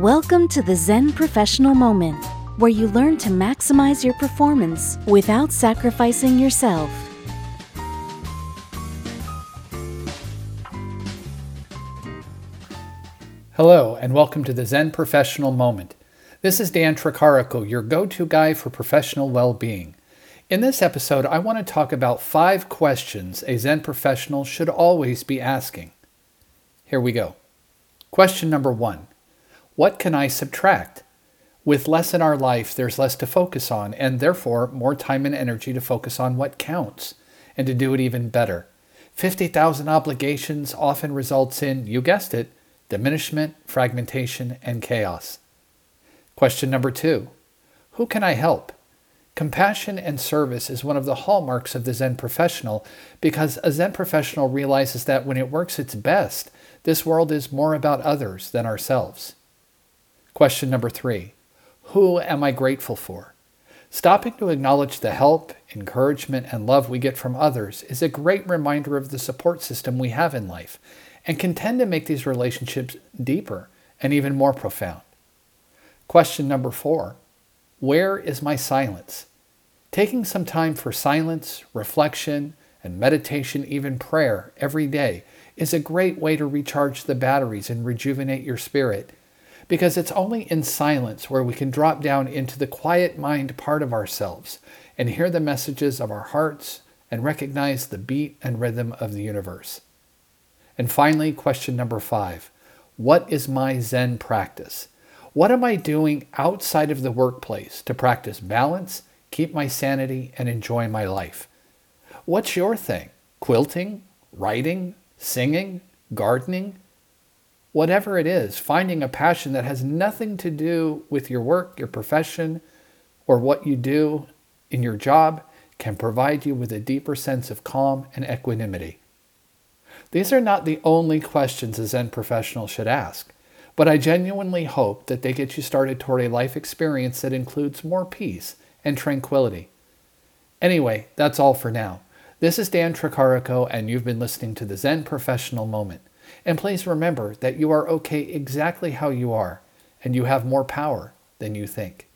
Welcome to the Zen Professional Moment, where you learn to maximize your performance without sacrificing yourself. Hello, and welcome to the Zen Professional Moment. This is Dan Tricarico, your go to guy for professional well being. In this episode, I want to talk about five questions a Zen professional should always be asking. Here we go. Question number one What can I subtract? With less in our life, there's less to focus on, and therefore more time and energy to focus on what counts and to do it even better. 50,000 obligations often results in, you guessed it, diminishment, fragmentation, and chaos. Question number two Who can I help? Compassion and service is one of the hallmarks of the Zen professional because a Zen professional realizes that when it works its best, this world is more about others than ourselves. Question number three Who am I grateful for? Stopping to acknowledge the help, encouragement, and love we get from others is a great reminder of the support system we have in life and can tend to make these relationships deeper and even more profound. Question number four Where is my silence? Taking some time for silence, reflection, and meditation, even prayer, every day is a great way to recharge the batteries and rejuvenate your spirit. Because it's only in silence where we can drop down into the quiet mind part of ourselves and hear the messages of our hearts and recognize the beat and rhythm of the universe. And finally, question number five What is my Zen practice? What am I doing outside of the workplace to practice balance keep my sanity, and enjoy my life. What's your thing? Quilting? Writing? Singing? Gardening? Whatever it is, finding a passion that has nothing to do with your work, your profession, or what you do in your job can provide you with a deeper sense of calm and equanimity. These are not the only questions a Zen professional should ask, but I genuinely hope that they get you started toward a life experience that includes more peace and tranquility. Anyway, that's all for now. This is Dan Tricarico, and you've been listening to the Zen Professional Moment. And please remember that you are okay exactly how you are, and you have more power than you think.